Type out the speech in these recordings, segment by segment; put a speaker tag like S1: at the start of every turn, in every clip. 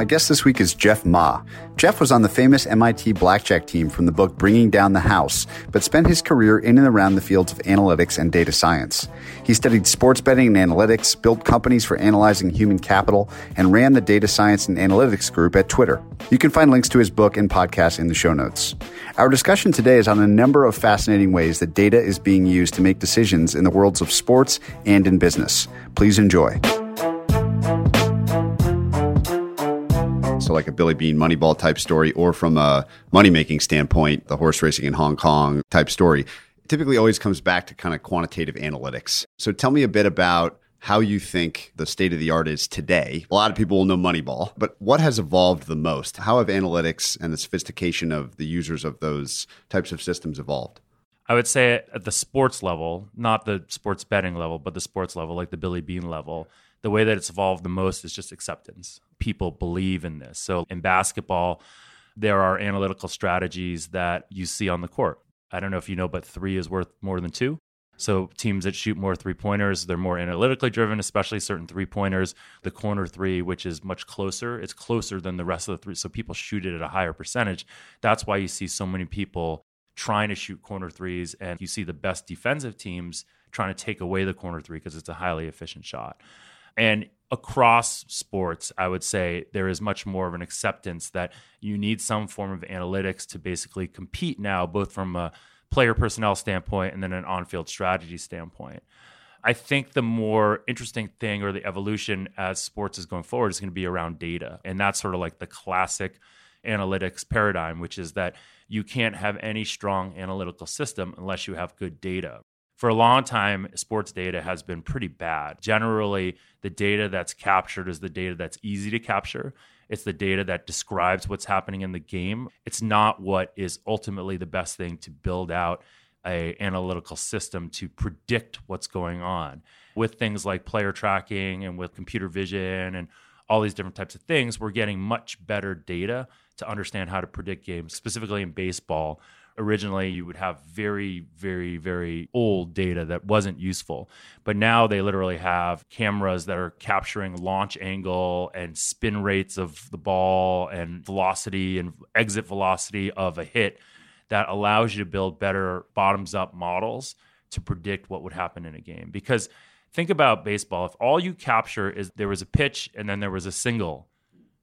S1: My guest this week is Jeff Ma. Jeff was on the famous MIT blackjack team from the book Bringing Down the House, but spent his career in and around the fields of analytics and data science. He studied sports betting and analytics, built companies for analyzing human capital, and ran the data science and analytics group at Twitter. You can find links to his book and podcast in the show notes. Our discussion today is on a number of fascinating ways that data is being used to make decisions in the worlds of sports and in business. Please enjoy. So, like a Billy Beane Moneyball type story, or from a money making standpoint, the horse racing in Hong Kong type story, typically always comes back to kind of quantitative analytics. So, tell me a bit about how you think the state of the art is today. A lot of people will know Moneyball, but what has evolved the most? How have analytics and the sophistication of the users of those types of systems evolved?
S2: I would say at the sports level, not the sports betting level, but the sports level, like the Billy Beane level, the way that it's evolved the most is just acceptance. People believe in this. So in basketball, there are analytical strategies that you see on the court. I don't know if you know, but three is worth more than two. So teams that shoot more three pointers, they're more analytically driven, especially certain three pointers. The corner three, which is much closer, it's closer than the rest of the three. So people shoot it at a higher percentage. That's why you see so many people trying to shoot corner threes, and you see the best defensive teams trying to take away the corner three because it's a highly efficient shot. And across sports, I would say there is much more of an acceptance that you need some form of analytics to basically compete now, both from a player personnel standpoint and then an on field strategy standpoint. I think the more interesting thing or the evolution as sports is going forward is going to be around data. And that's sort of like the classic analytics paradigm, which is that you can't have any strong analytical system unless you have good data for a long time, sports data has been pretty bad. Generally, the data that's captured is the data that's easy to capture. It's the data that describes what's happening in the game. It's not what is ultimately the best thing to build out a analytical system to predict what's going on. With things like player tracking and with computer vision and all these different types of things, we're getting much better data to understand how to predict games, specifically in baseball originally you would have very very very old data that wasn't useful. But now they literally have cameras that are capturing launch angle and spin rates of the ball and velocity and exit velocity of a hit that allows you to build better bottoms up models to predict what would happen in a game. Because think about baseball. If all you capture is there was a pitch and then there was a single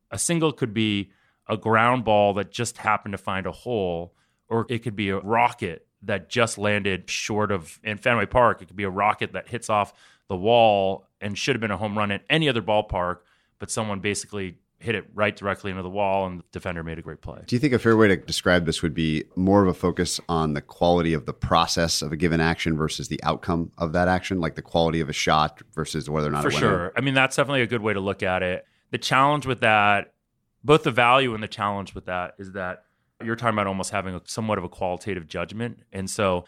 S2: a single could be a ground ball that just happened to find a hole or it could be a rocket that just landed short of in Fenway Park. It could be a rocket that hits off the wall and should have been a home run at any other ballpark, but someone basically hit it right directly into the wall and the defender made a great play.
S1: Do you think a fair way to describe this would be more of a focus on the quality of the process of a given action versus the outcome of that action, like the quality of a shot versus whether or not
S2: For sure. I mean, that's definitely a good way to look at it. The challenge with that, both the value and the challenge with that is that you're talking about almost having a, somewhat of a qualitative judgment. And so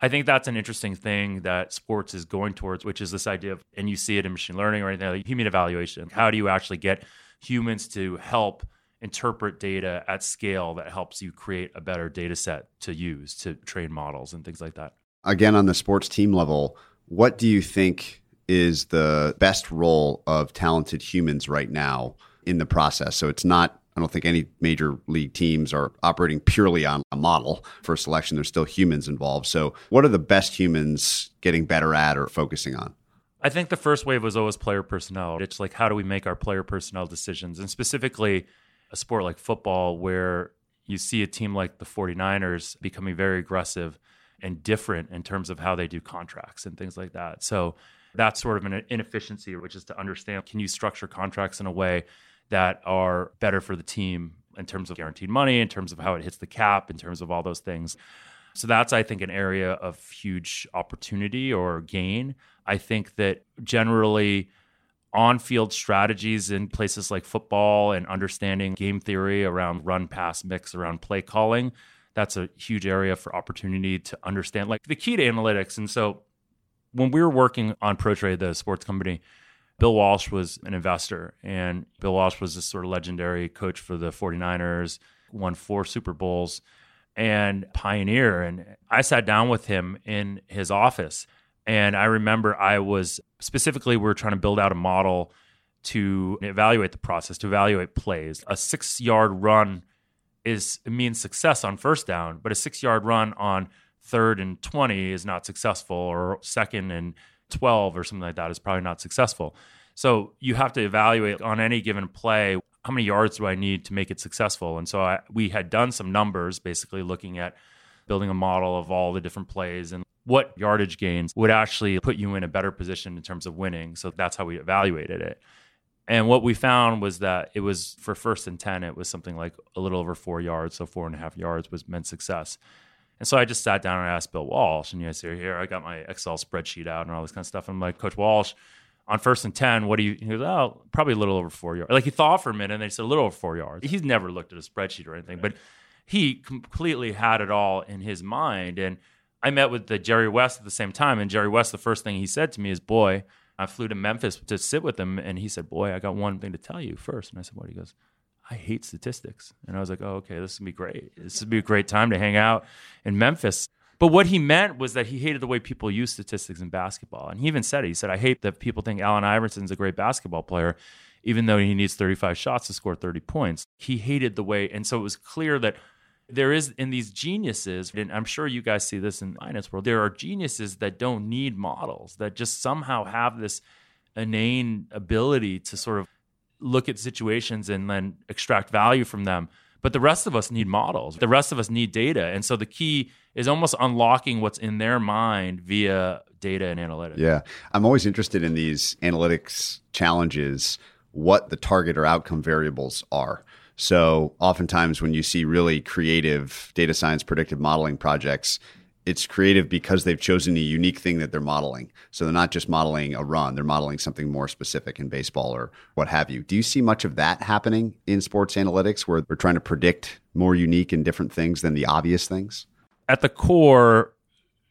S2: I think that's an interesting thing that sports is going towards, which is this idea of, and you see it in machine learning or anything like human evaluation. How do you actually get humans to help interpret data at scale that helps you create a better data set to use to train models and things like that?
S1: Again, on the sports team level, what do you think is the best role of talented humans right now in the process? So it's not I don't think any major league teams are operating purely on a model for selection. There's still humans involved. So, what are the best humans getting better at or focusing on?
S2: I think the first wave was always player personnel. It's like, how do we make our player personnel decisions? And specifically, a sport like football, where you see a team like the 49ers becoming very aggressive and different in terms of how they do contracts and things like that. So, that's sort of an inefficiency, which is to understand can you structure contracts in a way that are better for the team in terms of guaranteed money, in terms of how it hits the cap, in terms of all those things. So that's, I think, an area of huge opportunity or gain. I think that generally on field strategies in places like football and understanding game theory around run pass mix, around play calling, that's a huge area for opportunity to understand like the key to analytics. And so when we were working on ProTrade, the sports company, Bill Walsh was an investor, and Bill Walsh was this sort of legendary coach for the 49ers, won four Super Bowls, and pioneer. And I sat down with him in his office, and I remember I was specifically, we were trying to build out a model to evaluate the process, to evaluate plays. A six yard run is means success on first down, but a six yard run on third and 20 is not successful, or second and 12 or something like that is probably not successful. So you have to evaluate on any given play how many yards do I need to make it successful? And so I, we had done some numbers, basically looking at building a model of all the different plays and what yardage gains would actually put you in a better position in terms of winning. So that's how we evaluated it. And what we found was that it was for first and 10, it was something like a little over four yards. So four and a half yards was meant success. And so I just sat down and I asked Bill Walsh, and you guys know, here, I got my Excel spreadsheet out and all this kind of stuff. I'm like, Coach Walsh, on first and 10, what do you, he goes, oh, probably a little over four yards. Like he thought for a minute and they said a little over four yards. He's never looked at a spreadsheet or anything, but he completely had it all in his mind. And I met with the Jerry West at the same time. And Jerry West, the first thing he said to me is, boy, I flew to Memphis to sit with him. And he said, boy, I got one thing to tell you first. And I said, what? He goes, I hate statistics. And I was like, oh, okay, this would be great. This would be a great time to hang out in Memphis. But what he meant was that he hated the way people use statistics in basketball. And he even said it. He said, I hate that people think Allen Iverson's a great basketball player, even though he needs 35 shots to score 30 points. He hated the way. And so it was clear that there is in these geniuses, and I'm sure you guys see this in finance world, there are geniuses that don't need models, that just somehow have this inane ability to sort of look at situations and then extract value from them. But the rest of us need models. The rest of us need data. And so the key is almost unlocking what's in their mind via data and analytics.
S1: Yeah. I'm always interested in these analytics challenges, what the target or outcome variables are. So oftentimes when you see really creative data science predictive modeling projects, it's creative because they've chosen a unique thing that they're modeling. So they're not just modeling a run, they're modeling something more specific in baseball or what have you. Do you see much of that happening in sports analytics where we're trying to predict more unique and different things than the obvious things?
S2: At the core,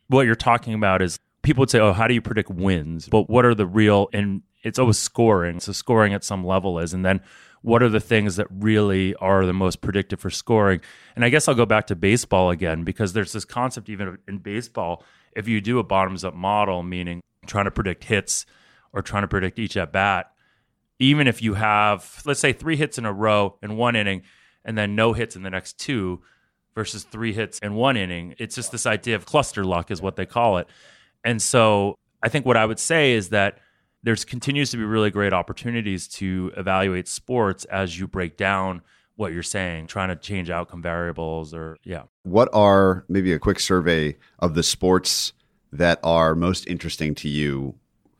S2: what you're talking about is people would say, Oh, how do you predict wins? But what are the real, and it's always scoring. So scoring at some level is. And then what are the things that really are the most predictive for scoring? And I guess I'll go back to baseball again because there's this concept even in baseball. If you do a bottoms up model, meaning trying to predict hits or trying to predict each at bat, even if you have, let's say, three hits in a row in one inning and then no hits in the next two versus three hits in one inning, it's just this idea of cluster luck, is what they call it. And so I think what I would say is that there's continues to be really great opportunities to evaluate sports as you break down what you're saying, trying to change outcome variables or yeah.
S1: What are maybe a quick survey of the sports that are most interesting to you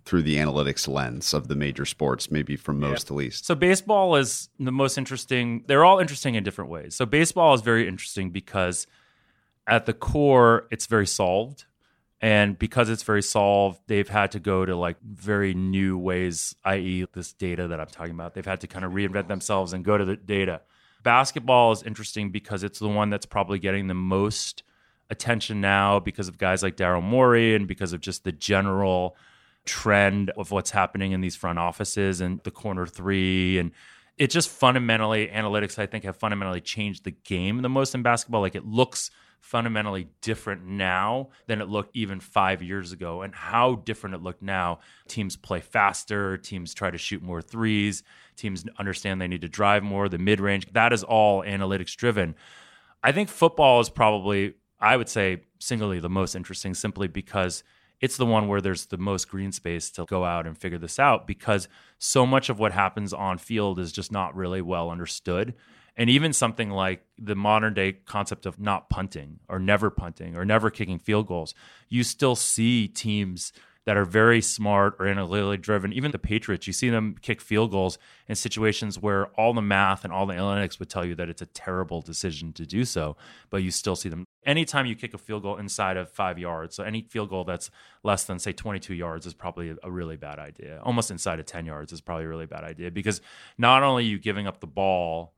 S1: through the analytics lens of the major sports, maybe from most yeah. to least?
S2: So baseball is the most interesting. They're all interesting in different ways. So baseball is very interesting because at the core, it's very solved and because it's very solved they've had to go to like very new ways i.e this data that i'm talking about. They've had to kind of reinvent themselves and go to the data. Basketball is interesting because it's the one that's probably getting the most attention now because of guys like daryl morey and because of just the general trend of what's happening in these front offices and the corner three. And it just fundamentally analytics i think have fundamentally changed the game the most in basketball. Like it looks fundamentally different now than it looked even five years ago, and how different it looked now. Teams play faster, teams try to shoot more threes, teams understand they need to drive more, the mid range. That is all analytics driven. I think football is probably, I would say, singly the most interesting simply because it's the one where there's the most green space to go out and figure this out because so much of what happens on field is just not really well understood. And even something like the modern day concept of not punting or never punting or never kicking field goals, you still see teams that are very smart or analytically driven. Even the Patriots, you see them kick field goals in situations where all the math and all the analytics would tell you that it's a terrible decision to do so, but you still see them. Anytime you kick a field goal inside of five yards, so any field goal that's less than, say, 22 yards is probably a really bad idea. Almost inside of 10 yards is probably a really bad idea because not only are you giving up the ball,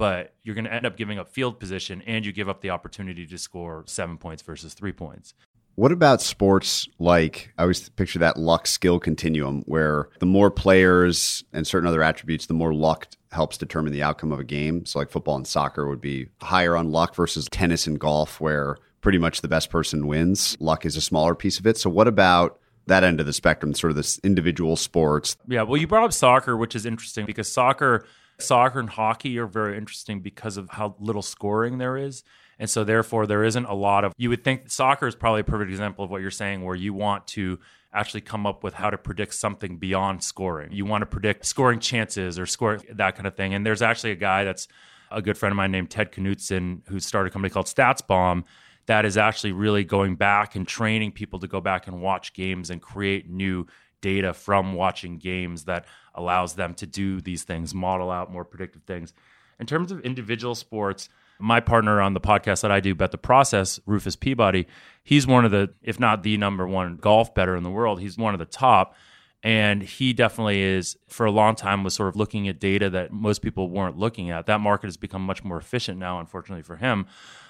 S2: but you're going to end up giving up field position and you give up the opportunity to score seven points versus three points.
S1: What about sports like I always picture that luck skill continuum where the more players and certain other attributes, the more luck helps determine the outcome of a game. So like football and soccer would be higher on luck versus tennis and golf where pretty much the best person wins. Luck is a smaller piece of it. So what about that end of the spectrum, sort of this individual sports?
S2: Yeah, well you brought up soccer, which is interesting because soccer soccer and hockey are very interesting because of how little scoring there is. And so, therefore, there isn't a lot of, you would think soccer is probably a perfect example of what you're saying, where you want to actually come up with how to predict something beyond scoring. You want to predict scoring chances or score that kind of thing. And there's actually a guy that's a good friend of mine named Ted Knutson who started a company called StatsBomb that is actually really going back and training people to go back and watch games and create new data from watching games that allows them to do these things, model out more predictive things. In terms of individual sports, my partner on the podcast that I do, Bet the Process, Rufus Peabody, he's one of the, if not the number one golf better in the world. He's one of the top. And he definitely is, for a long time, was sort of looking at data that most people weren't looking at. That market has become much more efficient now, unfortunately for him.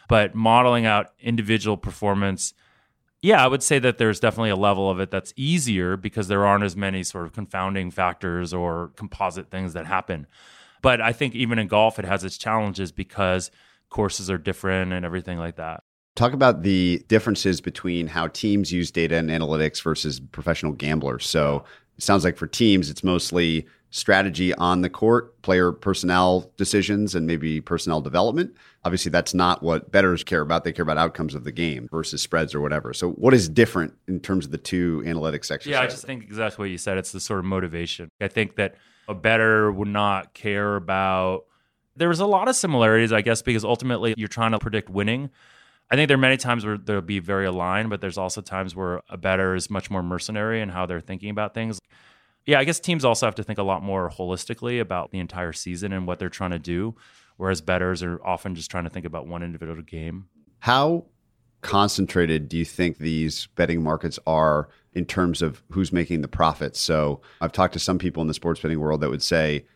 S2: But modeling out individual performance, yeah, I would say that there's definitely a level of it that's easier because there aren't as many sort of confounding factors or composite things that happen. But I think even in golf, it has its challenges because courses are different and everything like that.
S1: Talk about the differences between how teams use data and analytics versus professional gamblers. So it sounds like for teams, it's mostly strategy on the court, player personnel decisions, and maybe personnel development. Obviously, that's not what bettors care about. They care about outcomes of the game versus spreads or whatever. So, what is different in terms of the two analytics exercises?
S2: Yeah, I just think exactly what you said. It's the sort of motivation. I think that a better would not care about there's a lot of similarities, I guess, because ultimately you're trying to predict winning. I think there are many times where they'll be very aligned, but there's also times where a better is much more mercenary in how they're thinking about things. Yeah, I guess teams also have to think a lot more holistically about the entire season and what they're trying to do, whereas bettors are often just trying to think about one individual game.
S1: How concentrated do you think these betting markets are in terms of who's making the profits? So I've talked to some people in the sports betting world that would say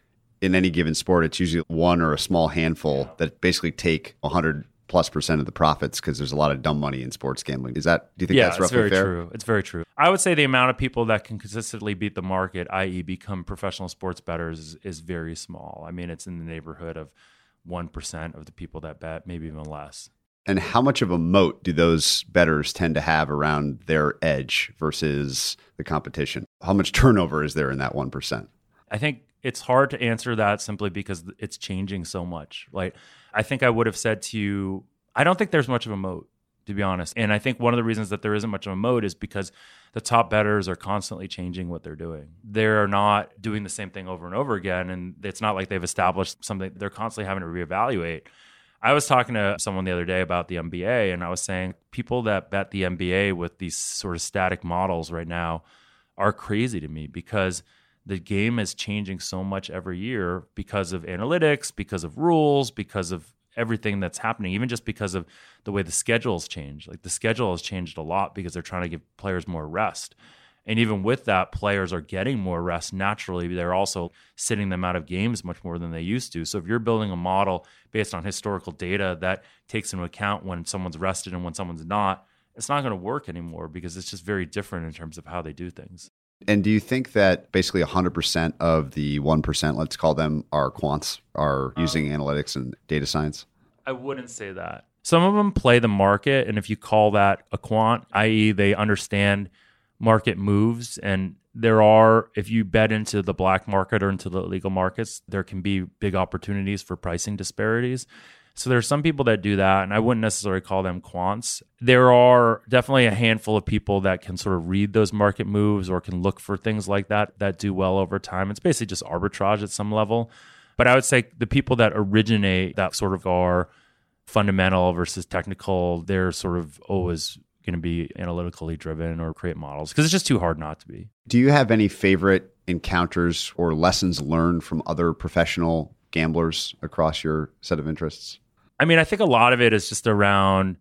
S1: in any given sport, it's usually one or a small handful that basically take 100 plus percent of the profits because there's a lot of dumb money in sports gambling. Is that, do you think
S2: yeah,
S1: that's roughly
S2: very
S1: fair?
S2: true. It's very true. I would say the amount of people that can consistently beat the market, i.e., become professional sports bettors, is, is very small. I mean, it's in the neighborhood of 1% of the people that bet, maybe even less.
S1: And how much of a moat do those bettors tend to have around their edge versus the competition? How much turnover is there in that 1%?
S2: I think it's hard to answer that simply because it's changing so much. Like I think I would have said to you, I don't think there's much of a moat, to be honest. And I think one of the reasons that there isn't much of a moat is because the top bettors are constantly changing what they're doing. They're not doing the same thing over and over again. And it's not like they've established something, they're constantly having to reevaluate. I was talking to someone the other day about the NBA, and I was saying people that bet the NBA with these sort of static models right now are crazy to me because the game is changing so much every year because of analytics, because of rules, because of everything that's happening, even just because of the way the schedules change. Like the schedule has changed a lot because they're trying to give players more rest. And even with that, players are getting more rest naturally. They're also sitting them out of games much more than they used to. So if you're building a model based on historical data that takes into account when someone's rested and when someone's not, it's not going to work anymore because it's just very different in terms of how they do things.
S1: And do you think that basically 100% of the 1%, let's call them, are quants, are um, using analytics and data science?
S2: I wouldn't say that. Some of them play the market. And if you call that a quant, i.e., they understand market moves, and there are, if you bet into the black market or into the legal markets, there can be big opportunities for pricing disparities. So there are some people that do that, and I wouldn't necessarily call them quants. There are definitely a handful of people that can sort of read those market moves or can look for things like that that do well over time. It's basically just arbitrage at some level. But I would say the people that originate that sort of are fundamental versus technical, they're sort of always going to be analytically driven or create models because it's just too hard not to be.
S1: Do you have any favorite encounters or lessons learned from other professional gamblers across your set of interests?
S2: I mean, I think a lot of it is just around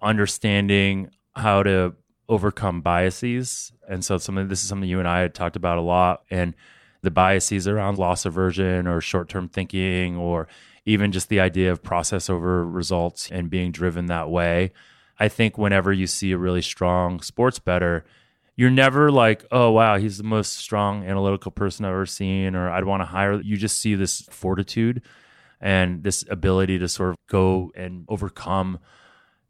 S2: understanding how to overcome biases. And so something this is something you and I had talked about a lot and the biases around loss aversion or short-term thinking or even just the idea of process over results and being driven that way. I think whenever you see a really strong sports better, you're never like, oh wow, he's the most strong analytical person I've ever seen, or I'd want to hire. You just see this fortitude and this ability to sort of go and overcome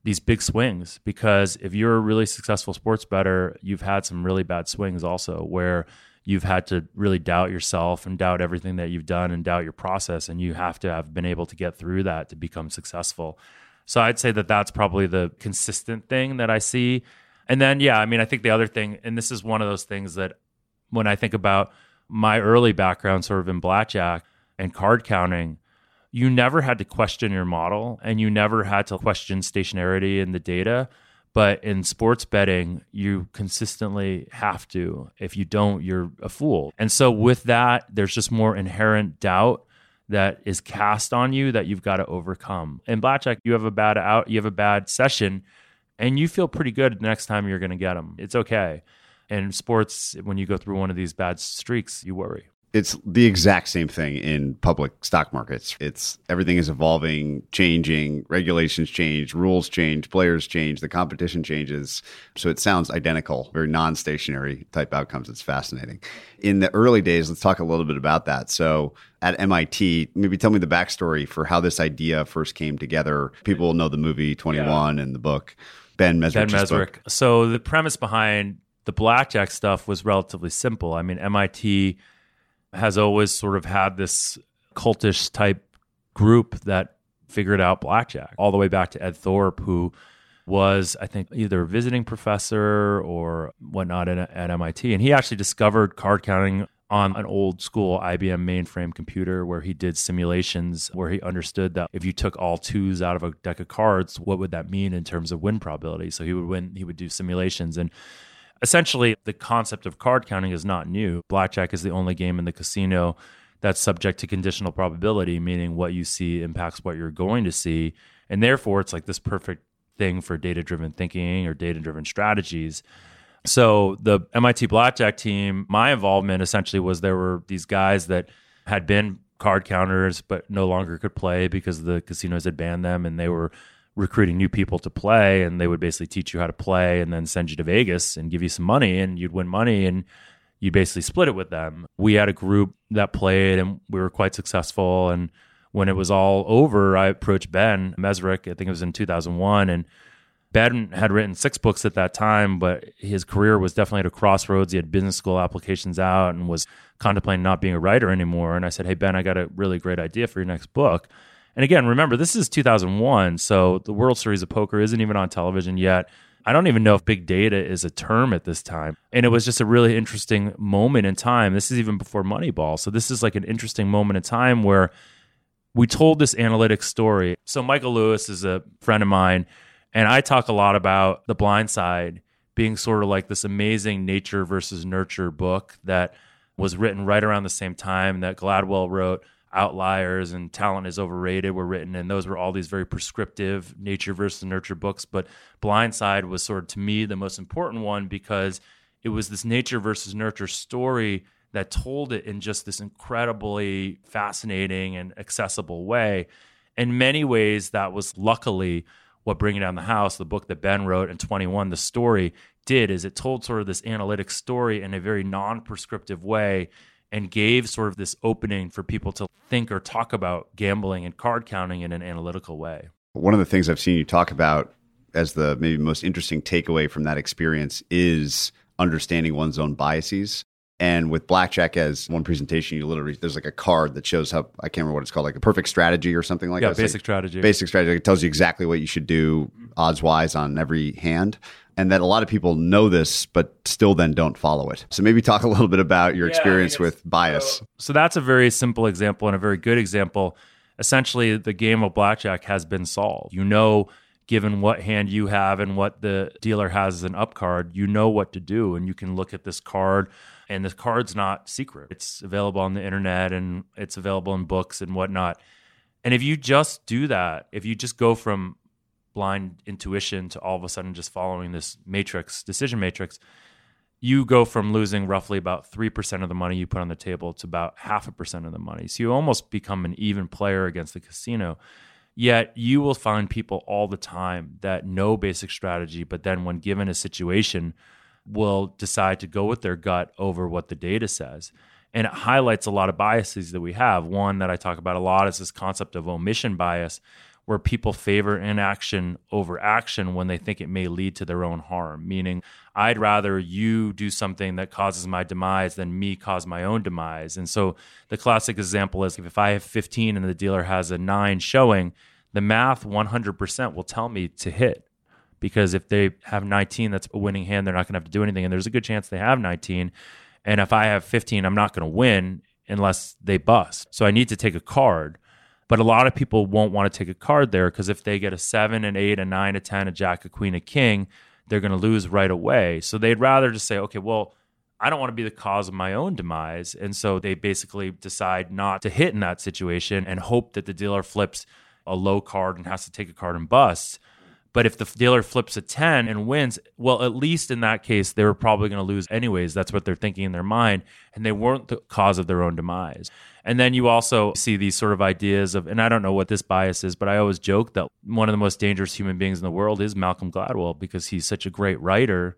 S2: these big swings. Because if you're a really successful sports better, you've had some really bad swings also where you've had to really doubt yourself and doubt everything that you've done and doubt your process. And you have to have been able to get through that to become successful. So I'd say that that's probably the consistent thing that I see. And then, yeah, I mean, I think the other thing, and this is one of those things that when I think about my early background sort of in blackjack and card counting, you never had to question your model and you never had to question stationarity in the data but in sports betting, you consistently have to. If you don't, you're a fool. And so, with that, there's just more inherent doubt that is cast on you that you've got to overcome. In blackjack, you have a bad out, you have a bad session, and you feel pretty good the next time you're going to get them. It's okay. In sports, when you go through one of these bad streaks, you worry
S1: it's the exact same thing in public stock markets. It's everything is evolving, changing, regulations change, rules change, players change, the competition changes. So it sounds identical, very non-stationary type outcomes. It's fascinating. In the early days, let's talk a little bit about that. So at MIT, maybe tell me the backstory for how this idea first came together. People will know the movie 21 yeah. and the book. Ben Mezrich. Ben Mezrich. Book.
S2: So the premise behind the blackjack stuff was relatively simple. I mean, MIT has always sort of had this cultish type group that figured out blackjack all the way back to Ed Thorp, who was, I think, either a visiting professor or whatnot at, at MIT. And he actually discovered card counting on an old school IBM mainframe computer where he did simulations where he understood that if you took all twos out of a deck of cards, what would that mean in terms of win probability? So he would win, he would do simulations. And essentially the concept of card counting is not new. Blackjack is the only game in the casino that's subject to conditional probability, meaning what you see impacts what you're going to see. And therefore, it's like this perfect thing for data driven thinking or data driven strategies. So, the MIT Blackjack team, my involvement essentially was there were these guys that had been card counters but no longer could play because the casinos had banned them and they were recruiting new people to play and they would basically teach you how to play and then send you to Vegas and give you some money and you'd win money and you'd basically split it with them. We had a group that played and we were quite successful and when it was all over, I approached Ben Mezrich, I think it was in 2001 and Ben had written six books at that time, but his career was definitely at a crossroads. He had business school applications out and was contemplating not being a writer anymore. And I said, Hey, Ben, I got a really great idea for your next book. And again, remember, this is 2001, so the World Series of Poker isn't even on television yet. I don't even know if big data is a term at this time. And it was just a really interesting moment in time. This is even before Moneyball. So this is like an interesting moment in time where we told this analytics story. So Michael Lewis is a friend of mine, and I talk a lot about The Blind Side being sort of like this amazing nature versus nurture book that was written right around the same time that Gladwell wrote outliers and talent is overrated were written and those were all these very prescriptive nature versus nurture books. But blindside was sort of to me the most important one because it was this nature versus nurture story that told it in just this incredibly fascinating and accessible way. In many ways that was luckily what bringing down the house the book that ben wrote in 21 the story did is it told sort of this analytic story in a very non-prescriptive way and gave sort of this opening for people to think or talk about gambling and card counting in an analytical way.
S1: One of the things I've seen you talk about as the maybe most interesting takeaway from that experience is understanding one's own biases. And with blackjack as one presentation, you literally there's like a card that shows how I can't remember what it's called, like a perfect strategy or something like
S2: yeah,
S1: that.
S2: Yeah, basic like strategy.
S1: Basic strategy. It tells you exactly what you should do odds wise on every hand and that a lot of people know this but still then don't follow it. So maybe talk a little bit about your yeah, experience with bias.
S2: So, so, that's a very simple example and a very good example. Essentially, the game of blackjack has been solved. You know given what hand you have and what the dealer has as an up card, you know what to do. And you can look at this card, and this card's not secret. It's available on the internet and it's available in books and whatnot. And if you just do that, if you just go from blind intuition to all of a sudden just following this matrix, decision matrix, you go from losing roughly about 3% of the money you put on the table to about half a percent of the money. So you almost become an even player against the casino. Yet you will find people all the time that know basic strategy, but then when given a situation, will decide to go with their gut over what the data says. And it highlights a lot of biases that we have. One that I talk about a lot is this concept of omission bias, where people favor inaction over action when they think it may lead to their own harm. Meaning, I'd rather you do something that causes my demise than me cause my own demise. And so the classic example is if I have 15 and the dealer has a nine showing, the math 100% will tell me to hit. Because if they have 19 that's a winning hand they're not going to have to do anything. And there's a good chance they have 19 and if i have 15 i'm not going to win unless they bust. So i need to take a card but a lot of people won't want to take a card there because if they get a 7 an 8 a 9 a 10 a jack a queen a king they're going to lose right away so they'd rather just say okay well I don't want to be the cause of my own demise. And so they basically decide not to hit in that situation and hope that the dealer flips a low card and has to take a card and busts. But if the dealer flips a 10 and wins, well, at least in that case, they were probably going to lose anyways. That's what they're thinking in their mind. And they weren't the cause of their own demise. And then you also see these sort of ideas of, and I don't know what this bias is, but I always joke that one of the most dangerous human beings in the world is Malcolm Gladwell because he's such a great writer,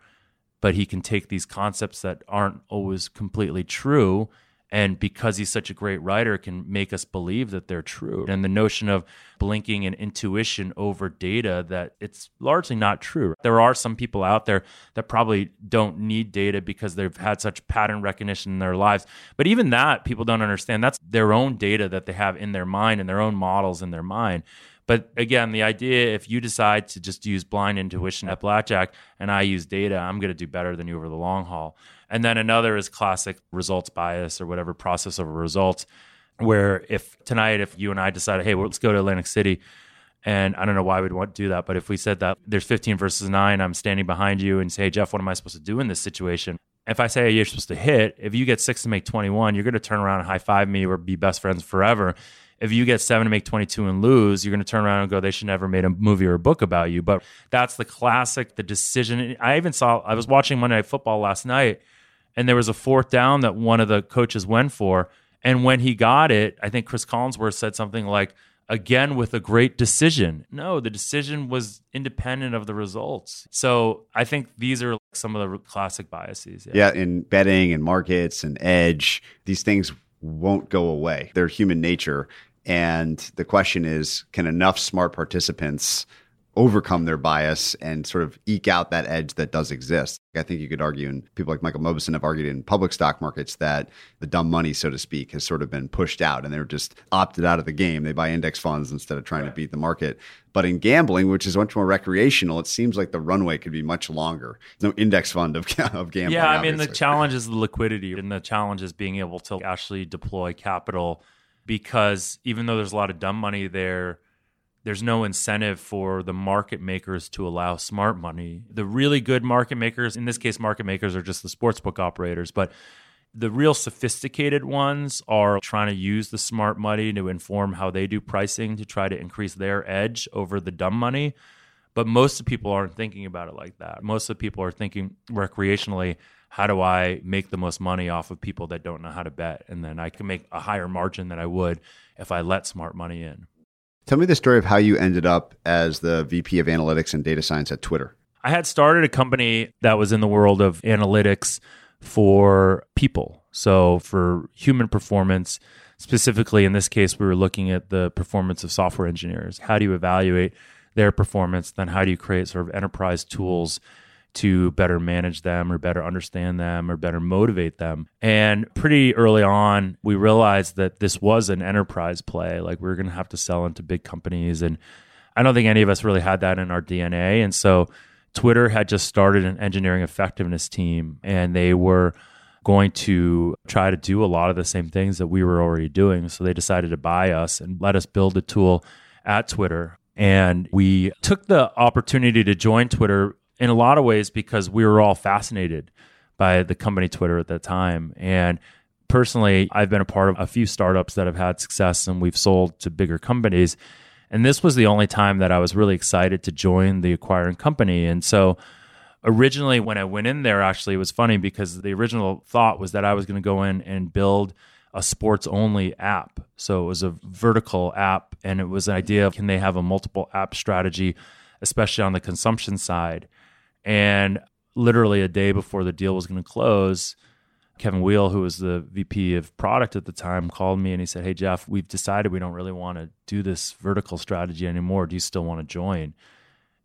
S2: but he can take these concepts that aren't always completely true and because he's such a great writer can make us believe that they're true. And the notion of blinking and intuition over data that it's largely not true. There are some people out there that probably don't need data because they've had such pattern recognition in their lives. But even that people don't understand. That's their own data that they have in their mind and their own models in their mind. But again, the idea if you decide to just use blind intuition at blackjack and I use data, I'm going to do better than you over the long haul. And then another is classic results bias or whatever process over results, where if tonight, if you and I decided, hey, let's go to Atlantic City, and I don't know why we'd want to do that, but if we said that there's 15 versus nine, I'm standing behind you and say, hey, Jeff, what am I supposed to do in this situation? If I say hey, you're supposed to hit, if you get six to make 21, you're going to turn around and high five me or be best friends forever if you get seven to make 22 and lose, you're going to turn around and go, they should never made a movie or a book about you. But that's the classic, the decision. I even saw, I was watching Monday Night Football last night and there was a fourth down that one of the coaches went for. And when he got it, I think Chris Collinsworth said something like, again with a great decision. No, the decision was independent of the results. So I think these are some of the classic biases.
S1: Yeah. yeah, in betting and markets and edge, these things won't go away. They're human nature. And the question is can enough smart participants overcome their bias and sort of eke out that edge that does exist. I think you could argue, and people like Michael Mauboussin have argued in public stock markets that the dumb money, so to speak, has sort of been pushed out and they're just opted out of the game. They buy index funds instead of trying right. to beat the market. But in gambling, which is much more recreational, it seems like the runway could be much longer. no index fund of, of gambling.
S2: Yeah, I
S1: obviously.
S2: mean, the challenge is the liquidity and the challenge is being able to actually deploy capital because even though there's a lot of dumb money there, there's no incentive for the market makers to allow smart money. The really good market makers, in this case, market makers are just the sportsbook operators, but the real sophisticated ones are trying to use the smart money to inform how they do pricing to try to increase their edge over the dumb money. But most of the people aren't thinking about it like that. Most of the people are thinking recreationally, how do I make the most money off of people that don't know how to bet? And then I can make a higher margin than I would if I let smart money in.
S1: Tell me the story of how you ended up as the VP of analytics and data science at Twitter.
S2: I had started a company that was in the world of analytics for people. So, for human performance, specifically in this case, we were looking at the performance of software engineers. How do you evaluate their performance? Then, how do you create sort of enterprise tools to better manage them or better understand them or better motivate them. And pretty early on, we realized that this was an enterprise play. Like we were going to have to sell into big companies. And I don't think any of us really had that in our DNA. And so Twitter had just started an engineering effectiveness team and they were going to try to do a lot of the same things that we were already doing. So they decided to buy us and let us build a tool at Twitter And we took the opportunity to join Twitter in a lot of ways because we were all fascinated by the company Twitter at that time. And personally, I've been a part of a few startups that have had success and we've sold to bigger companies. And this was the only time that I was really excited to join the acquiring company. And so originally, when I went in there, actually, it was funny because the original thought was that I was going to go in and build a sports only app. So it was a vertical app, and it was an idea of can they have a multiple app strategy, especially on the consumption side. And literally a day before the deal was going to close, Kevin Weil, who was the VP of product at the time, called me and he said, Hey, Jeff, we've decided we don't really want to do this vertical strategy anymore. Do you still want to join?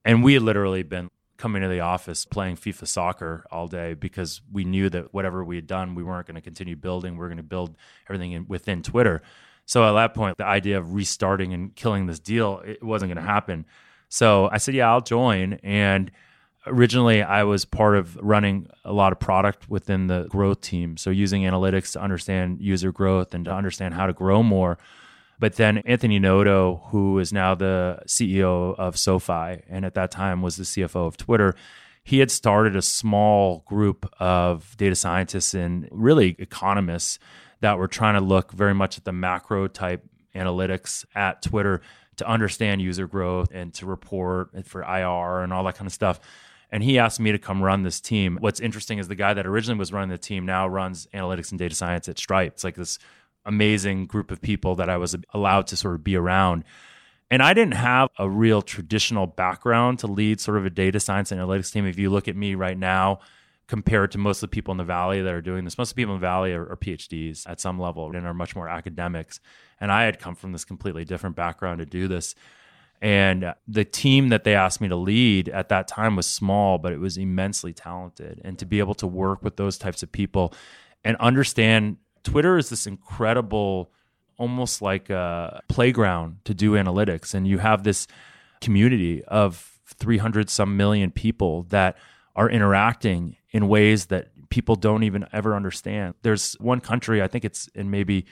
S2: And we had literally been coming to the office playing FIFA soccer all day because we knew that whatever we had done, we weren't going to continue building. We were going to build everything in, within Twitter. So at that point, the idea of restarting and killing this deal, it wasn't going to happen. So I said, Yeah, I'll join. And originally I was part of running a lot of product within the growth team. So using analytics to understand user growth and to understand how to grow more. But then Anthony Noto, who is now the CEO of SoFi and at that time was the CFO of Twitter, he had started a small group of data scientists and really economists that were trying to look very much at the macro type analytics at Twitter to understand user growth and to report for IR and all that kind of stuff and he asked me to come run this team. What's interesting is the guy that originally was running the team now runs analytics and data science at Stripe. It's like this amazing group of people that I was allowed to sort of be around. And I didn't have a real traditional background to lead sort of a data science analytics team. If you look at me right now, compared to most of the people in the valley that are doing this, most of the people in the valley are, are PhDs at some level and are much more academics. And I had come from this completely different background to do this. And the team that they asked me to lead at that time was small, but it was immensely talented. And to be able to work with those types of people and understand Twitter is this incredible, almost like a playground to do analytics. And you have this community of 300 some million people that are interacting in ways that people don't even ever understand. There's one country, I think it's in maybe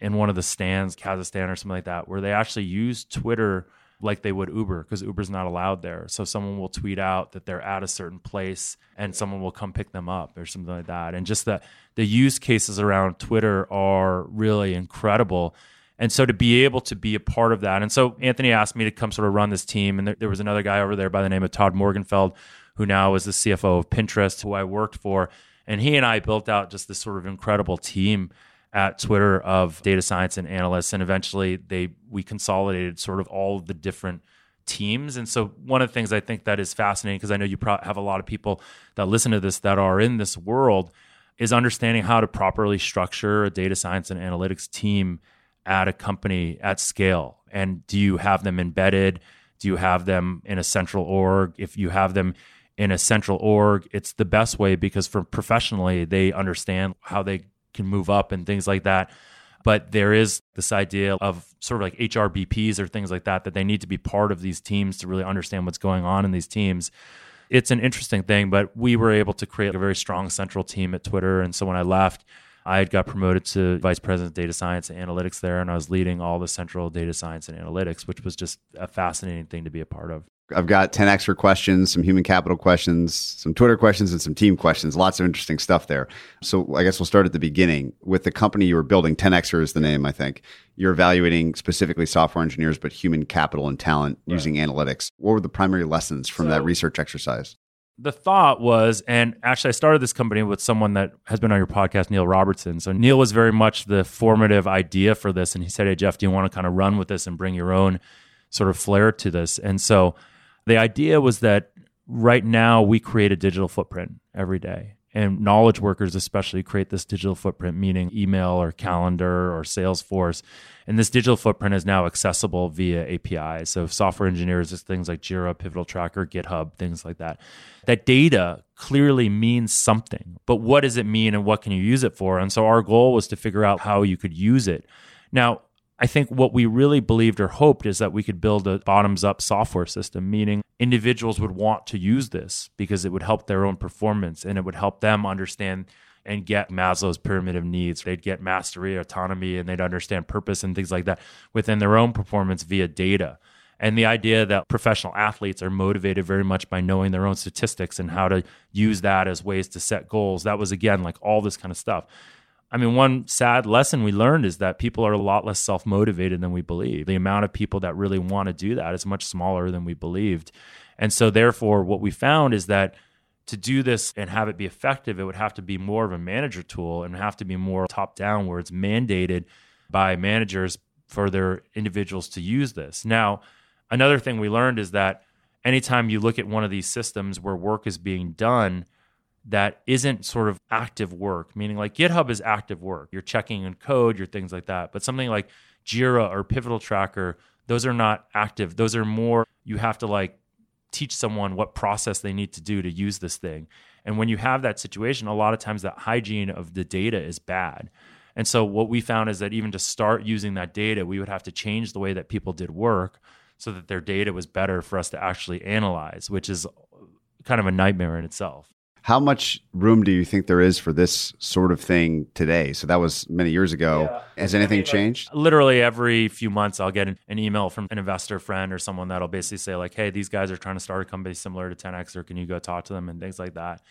S2: in one of the stands, Kazakhstan or something like that, where they actually use Twitter like they would Uber because Uber's not allowed there. So someone will tweet out that they're at a certain place and someone will come pick them up or something like that. And just that the use cases around Twitter are really incredible. And so to be able to be a part of that. And so Anthony asked me to come sort of run this team. And there, there was another guy over there by the name of Todd Morgenfeld, who now is the CFO of Pinterest, who I worked for. And he and I built out just this sort of incredible team at Twitter of data science and analysts, and eventually they we consolidated sort of all of the different teams. And so one of the things I think that is fascinating because I know you pro- have a lot of people that listen to this that are in this world is understanding how to properly structure a data science and analytics team at a company at scale. And do you have them embedded? Do you have them in a central org? If you have them in a central org, it's the best way because for professionally, they understand how they can move up and things like that. But there is this idea of sort of like HRBPs or things like that, that they need to be part of these teams to really understand what's going on in these teams. It's an interesting thing, but we were able to create a very strong central team at Twitter. And so when I left, I had got promoted to vice president of data science and analytics there, and I was leading all the central data science and analytics, which was just a fascinating thing to be a part of.
S1: I've got 10 extra questions, some human capital questions, some Twitter questions, and some team questions. Lots of interesting stuff there. So I guess we'll start at the beginning. With the company you were building, 10Xer is the name, I think. You're evaluating specifically software engineers, but human capital and talent right. using analytics. What were the primary lessons from so, that research exercise?
S2: The thought was, and actually, I started this company with someone that has been on your podcast, Neil Robertson. So Neil was very much the formative idea for this. And he said, Hey, Jeff, do you want to kind of run with this and bring your own sort of flair to this? And so, the idea was that right now we create a digital footprint every day. And knowledge workers, especially, create this digital footprint, meaning email or calendar or Salesforce. And this digital footprint is now accessible via APIs. So, software engineers, it's things like Jira, Pivotal Tracker, GitHub, things like that. That data clearly means something, but what does it mean and what can you use it for? And so, our goal was to figure out how you could use it. Now, I think what we really believed or hoped is that we could build a bottoms up software system, meaning individuals would want to use this because it would help their own performance and it would help them understand and get Maslow's pyramid of needs. They'd get mastery, autonomy, and they'd understand purpose and things like that within their own performance via data. And the idea that professional athletes are motivated very much by knowing their own statistics and how to use that as ways to set goals. That was, again, like all this kind of stuff. I mean, one sad lesson we learned is that people are a lot less self motivated than we believe. The amount of people that really want to do that is much smaller than we believed. And so, therefore, what we found is that to do this and have it be effective, it would have to be more of a manager tool and have to be more top down, where it's mandated by managers for their individuals to use this. Now, another thing we learned is that anytime you look at one of these systems where work is being done that isn't sort of active work, meaning like GitHub is active work, you're checking in code, your things like that. But something like Jira or Pivotal Tracker, those are not active. Those are more, you have to like teach someone what process they need to do to use this thing. And when you have that situation, a lot of times that hygiene of the data is bad. And so what we found is that even to start using that data, we would have to change the way that people did work so that their data was better for us to actually analyze, which is kind of a nightmare in itself.
S1: How much room do you think there is for this sort of thing today? So that was many years ago. Yeah. Has anything I mean, changed?
S2: Like, literally every few months, I'll get an, an, email from an investor friend or someone that'll basically say like, "Hey, these guys are trying to start a company similar to 10x, or can you go talk to them?" and things like that.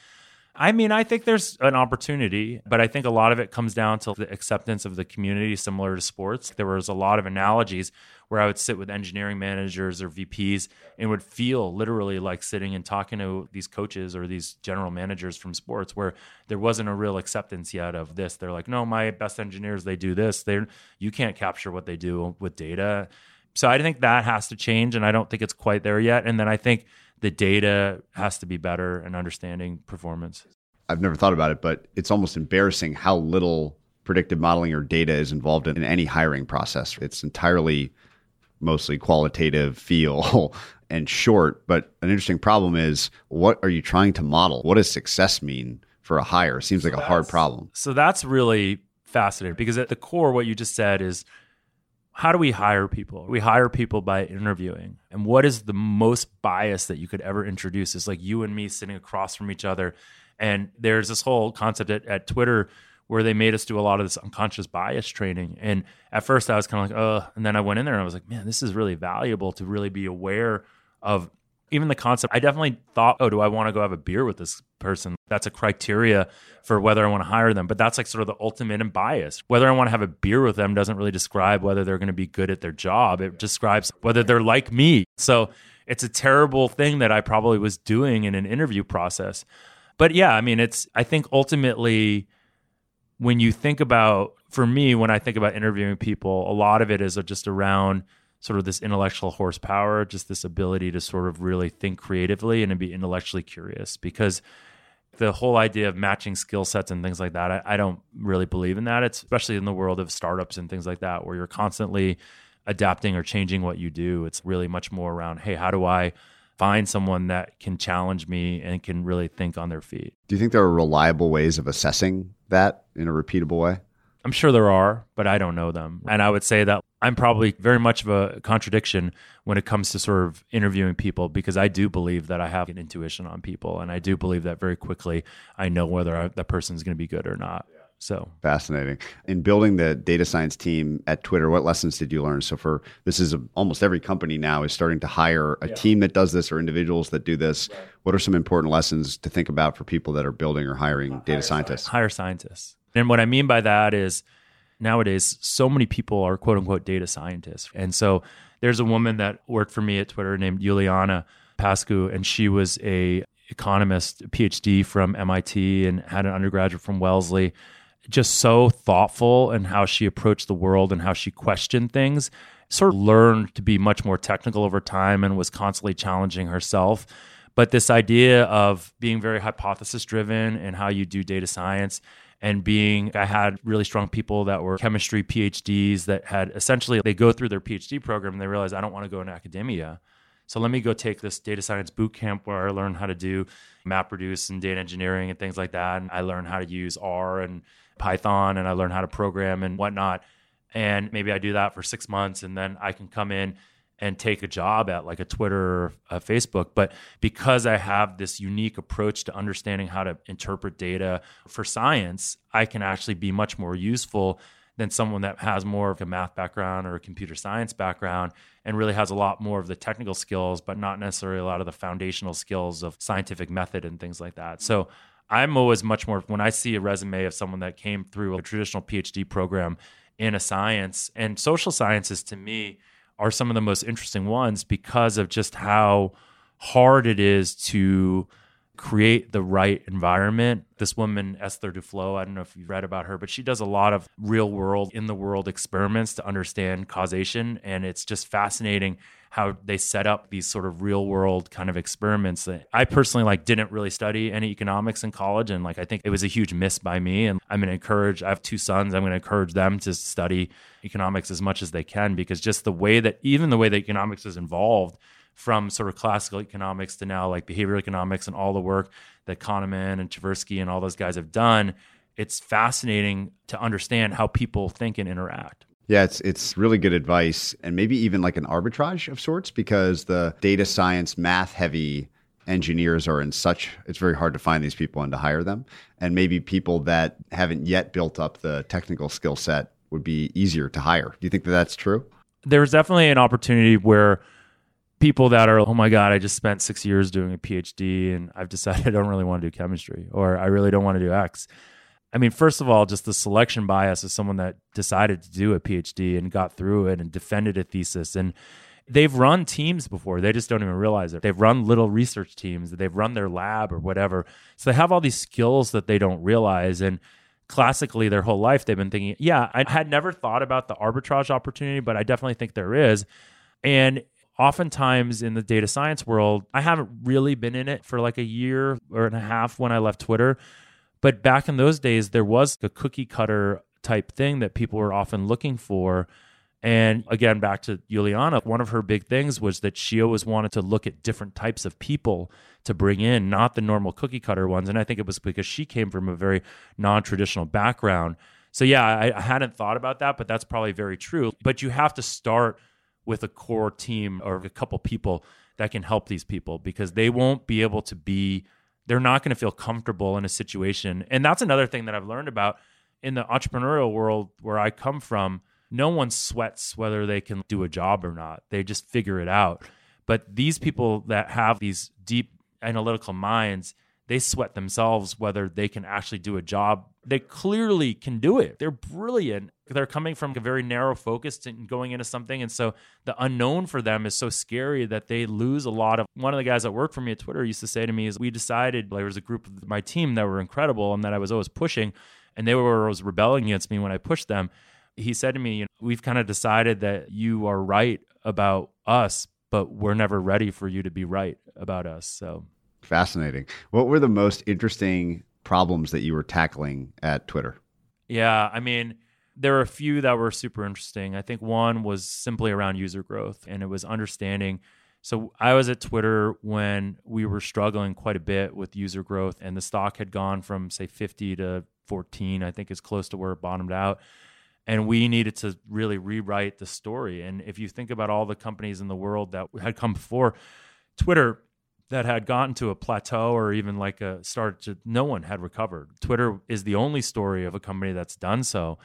S2: I mean, I think there's an opportunity, but I think a lot of it comes down to the acceptance of the community, similar to sports. There was a lot of analogies where I would sit with engineering managers or VPs and would feel literally like sitting and talking to these coaches or these general managers from sports where there wasn't a real acceptance yet of this. They're like, no, my best engineers, they do this. They you can't capture what they do with data. So I think that has to change, and I don't think it's quite there yet. And then I think the data has to be better and understanding performance.
S1: I've never thought about it, but it's almost embarrassing how little predictive modeling or data is involved in, in any hiring process. It's entirely mostly qualitative feel and short. But an interesting problem is what are you trying to model? What does success mean for a hire? It seems like so a hard problem.
S2: So that's really fascinating because at the core, what you just said is how do we hire people? We hire people by interviewing. And what is the most bias that you could ever introduce? Is like you and me sitting across from each other. And there's this whole concept at, at Twitter where they made us do a lot of this unconscious bias training. And at first I was kind of like, oh, and then I went in there and I was like, man, this is really valuable to really be aware of even the concept. I definitely thought, oh, do I want to go have a beer with this person? That's a criteria for whether I want to hire them. But that's like sort of the ultimate in bias. Whether I want to have a beer with them doesn't really describe whether they're going to be good at their job. It describes whether they're like me. So it's a terrible thing that I probably was doing in an interview process. But yeah, I mean, it's, I think ultimately, when you think about, for me, when I think about interviewing people, a lot of it is just around sort of this intellectual horsepower, just this ability to sort of really think creatively and to be intellectually curious. Because the whole idea of matching skill sets and things like that, I, I, don't really believe in that. It's especially in the world of startups and things like that, where you're constantly adapting or changing what you do. It's really much more around, hey, how do I find someone that can challenge me and can really think on their feet?
S1: Do you think there are reliable ways of assessing that in a repeatable way?
S2: I'm sure there are, but I don't know them. And I would say that I'm probably very much of a contradiction when it comes to sort of interviewing people because I do believe that I have an intuition on people. And I do believe that very quickly I know whether I, that person is going to be good or not. So
S1: fascinating. In building the data science team at Twitter, what lessons did you learn? So for this is a, almost every company now is starting to hire a yeah. team that does this or individuals that do this. Right. What are some important lessons to think about for people that are building or hiring uh, data scientists?
S2: Hire scientists. And what I mean by that is nowadays so many people are quote unquote data scientists. And so there's a woman that worked for me at Twitter named Juliana Pascu, and she was a economist, PhD from MIT, and had an undergraduate from Wellesley. Just so thoughtful in how she approached the world and how she questioned things. Sort of learned to be much more technical over time and was constantly challenging herself. But this idea of being very hypothesis driven and how you do data science and being I had really strong people that were chemistry PhDs that had essentially they go through their PhD program and they realize I don't want to go in academia. So let me go take this data science boot camp where I learn how to do MapReduce and data engineering and things like that. And I learn how to use R and Python and I learn how to program and whatnot. And maybe I do that for six months and then I can come in and take a job at like a Twitter or a Facebook. But because I have this unique approach to understanding how to interpret data for science, I can actually be much more useful than someone that has more of a math background or a computer science background and really has a lot more of the technical skills, but not necessarily a lot of the foundational skills of scientific method and things like that. So I'm always much more when I see a resume of someone that came through a traditional PhD program in a science and social sciences to me are some of the most interesting ones because of just how hard it is to create the right environment. This woman, Esther Duflo, I don't know if you've read about her, but she does a lot of real world, in the world experiments to understand causation. And it's just fascinating how they set up these sort of real world kind of experiments that I personally like didn't really study any economics in college and like I think it was a huge miss by me and I'm going to encourage I have two sons I'm going to encourage them to study economics as much as they can because just the way that even the way that economics is involved from sort of classical economics to now like behavioral economics and all the work that Kahneman and Tversky and all those guys have done, it's fascinating to understand how people think and interact.
S1: Yeah, it's it's really good advice and maybe even like an arbitrage of sorts because the data science math heavy engineers are in such it's very hard to find these people and to hire them and maybe people that haven't yet built up the technical skill set would be easier to hire. Do you think that that's true?
S2: There's definitely an opportunity where people that are, oh my God, I just spent six years doing a PhD and I've decided I don't really want to do chemistry or I really don't want to do X. I mean, first of all, just the selection bias of someone that decided to do a PhD and got through it and defended a thesis. And they've run teams before. They just don't even realize it. They've run little research teams, they've run their lab or whatever. So they have all these skills that they don't realize. And classically, their whole life, they've been thinking, yeah, I had never thought about the arbitrage opportunity, but I definitely think there is. And oftentimes in the data science world, I haven't really been in it for like a year or and a half when I left Twitter. But back in those days, there was a cookie cutter type thing that people were often looking for. And again, back to Juliana, one of her big things was that she always wanted to look at different types of people to bring in, not the normal cookie cutter ones. And I think it was because she came from a very non traditional background. So, yeah, I, I hadn't thought about that, but that's probably very true. But you have to start with a core team or a couple people that can help these people because they won't be able to be they're not going to feel comfortable in a situation. And that's another thing that i've learned about in the entrepreneurial world where i come from. No one sweats whether they can do a job or not. They just figure it out. But these people that have these deep analytical minds they sweat themselves whether they can actually do a job. They clearly can do it. They're brilliant. They're coming from a very narrow focus and going into something. And so the unknown for them is so scary that they lose a lot of. One of the guys that worked for me at Twitter used to say to me, is we decided there was a group of my team that were incredible and that I was always pushing, and they were always rebelling against me when I pushed them. He said to me, you know, We've kind of decided that you are right about us, but we're never ready for you to be right about us. So
S1: Fascinating. What were the most interesting problems that you were tackling at Twitter?
S2: Yeah, I mean, there were a few that were super interesting. I think one was simply around user growth, and it was understanding. So I was at Twitter when we were struggling quite a bit with user growth, and the stock had gone from say 50 to 14. I think is close to where it bottomed out. And we needed to really rewrite the story. And if you think about all the companies in the world that had come before, Twitter that had gotten to a plateau or even like a start to no one had recovered. Twitter is the only story of a company that's done so.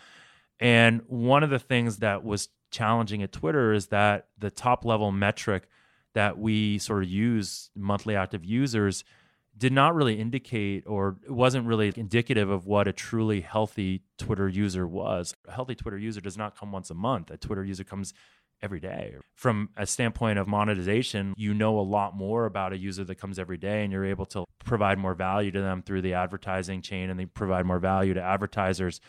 S2: And one of the things that was challenging at Twitter is that the top level metric that we sort of use, monthly active users, did not really indicate or wasn't really indicative of what a truly healthy Twitter user was. A healthy Twitter user does not come once a month. A Twitter user comes every day. From a standpoint of monetization, you know a lot more about a user that comes every day and you're able to provide more value to them through the advertising chain and they provide more value to advertisers.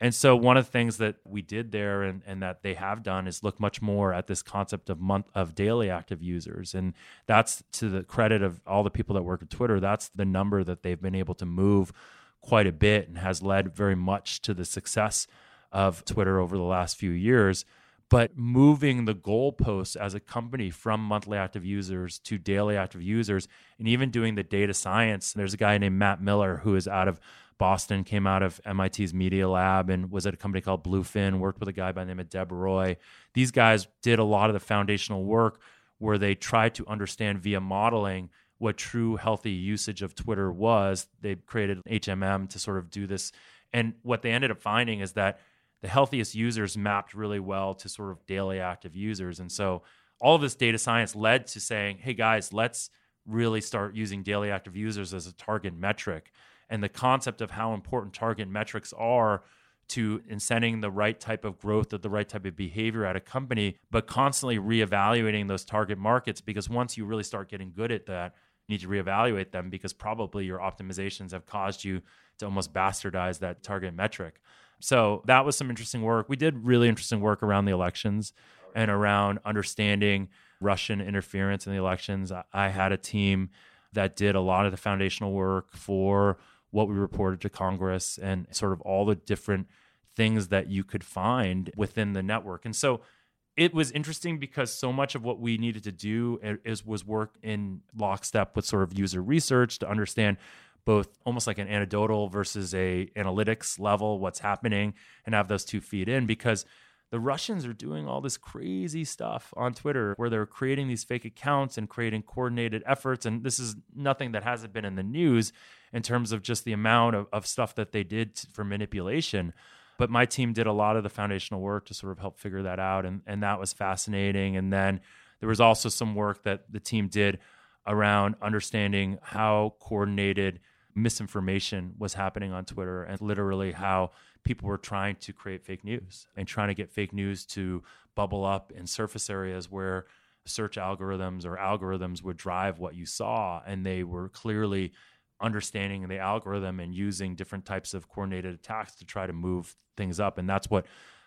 S2: And so one of the things that we did there and, and that they have done is look much more at this concept of month of daily active users. And that's to the credit of all the people that work at Twitter, that's the number that they've been able to move quite a bit and has led very much to the success of Twitter over the last few years but moving the goalposts as a company from monthly active users to daily active users and even doing the data science. There's a guy named matt miller who is out of boston came out of mit's media lab and was at a company called bluefin worked with a guy by the name of deb roy. These guys did a lot of the foundational work where they tried to understand via modeling what true healthy usage of twitter was. They created hmm to sort of do this. And what they ended up finding is that the healthiest users mapped really well to sort of daily active users. And so all of this data science led to saying, hey guys, let's really start using daily active users as a target metric. And the concept of how important target metrics are to incenting the right type of growth or the right type of behavior at a company, but constantly reevaluating those target markets because once you really start getting good at that, you need to reevaluate them because probably your optimizations have caused you to almost bastardize that target metric. So that was some interesting work. We did really interesting work around the elections and around understanding Russian interference in the elections. I had a team that did a lot of the foundational work for what we reported to Congress and sort of all the different things that you could find within the network. And so it was interesting because so much of what we needed to do is was work in lockstep with sort of user research to understand both almost like an anecdotal versus a analytics level what's happening and have those two feed in because the Russians are doing all this crazy stuff on Twitter where they're creating these fake accounts and creating coordinated efforts. And this is nothing that hasn't been in the news in terms of just the amount of, of stuff that they did for manipulation. But my team did a lot of the foundational work to sort of help figure that out. And, and that was fascinating. And then there was also some work that the team did around understanding how coordinated misinformation was happening on Twitter and literally how people were trying to create fake news and trying to get fake news to bubble up in surface areas where search algorithms or algorithms would drive what you saw. And they were clearly understanding the algorithm and using different types of coordinated attacks to try to move things up. And that's what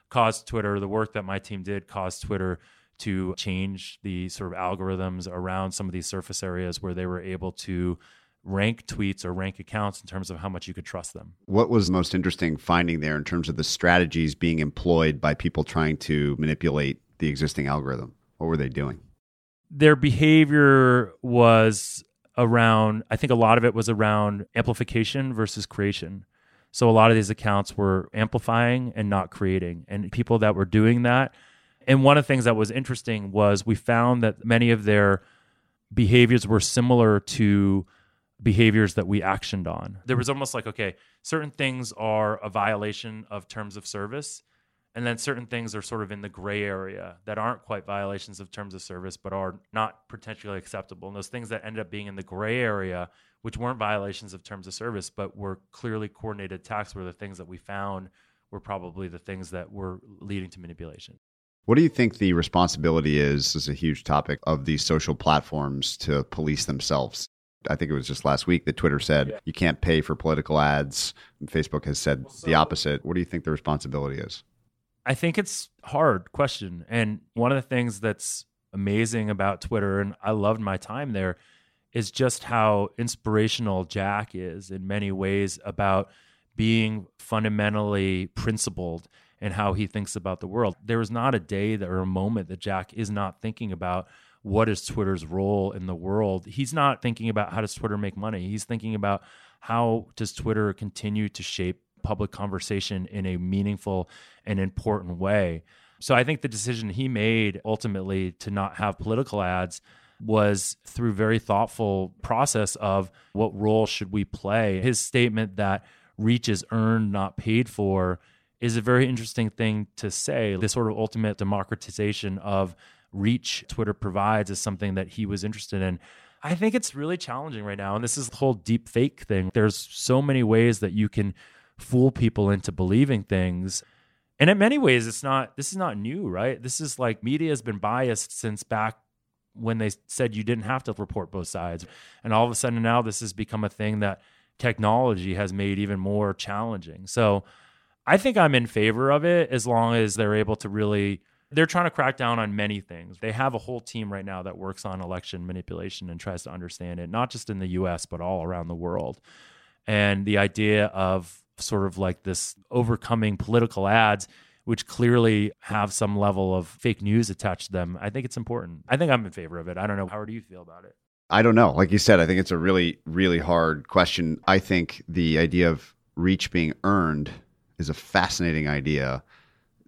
S2: caused Twitter the work that my team did caused Twitter to change the sort of algorithms around some of these surface areas where they were able to rank tweets or rank accounts in terms of how much you could trust them.
S1: What was the most interesting finding there in terms of the strategies being employed by people trying to manipulate the existing algorithm? What were they doing?
S2: Their behavior was around, I think a lot of it was around amplification versus creation. So a lot of these accounts were amplifying and not creating. And people that were doing that. And one of the things that was interesting was we found that many of their behaviors were similar to behaviors that we actioned on. There was almost like, okay, certain things are a violation of terms of service, and then certain things are sort of in the gray area that aren't quite violations of terms of service, but are not potentially acceptable. And those things that ended up being in the gray area, which weren't violations of terms of service, but were clearly coordinated attacks, were the things that we found were probably the things that were leading to manipulation.
S1: What do you think the responsibility is, is a huge topic, of these social platforms to police themselves? I think it was just last week that Twitter said yeah. you can't pay for political ads. Facebook has said so, the opposite. What do you think the responsibility is?
S2: I think it's hard question. And one of the things that's amazing about Twitter, and I loved my time there, is just how inspirational Jack is in many ways about being fundamentally principled and how he thinks about the world. There is not a day or a moment that Jack is not thinking about what is Twitter's role in the world. He's not thinking about how does Twitter make money. He's thinking about how does Twitter continue to shape public conversation in a meaningful and important way. So I think the decision he made ultimately to not have political ads was through very thoughtful process of what role should we play. His statement that reach is earned, not paid for is a very interesting thing to say. This sort of ultimate democratization of reach Twitter provides is something that he was interested in. I think it's really challenging right now. And this is the whole deep fake thing. There's so many ways that you can fool people into believing things. And in many ways, it's not, this is not new, right? This is like media has been biased since back when they said you didn't have to report both sides. And all of a sudden now this has become a thing that technology has made even more challenging. So I think I'm in favor of it as long as they're able to really they're trying to crack down on many things. They have a whole team right now that works on election manipulation and tries to understand it, not just in the US, but all around the world. And the idea of sort of like this overcoming political ads, which clearly have some level of fake news attached to them, I think it's important. I think I'm in favor of it. I don't know. How do you feel about it?
S1: I don't know. Like you said, I think it's a really, really hard question. I think the idea of reach being earned is a fascinating idea.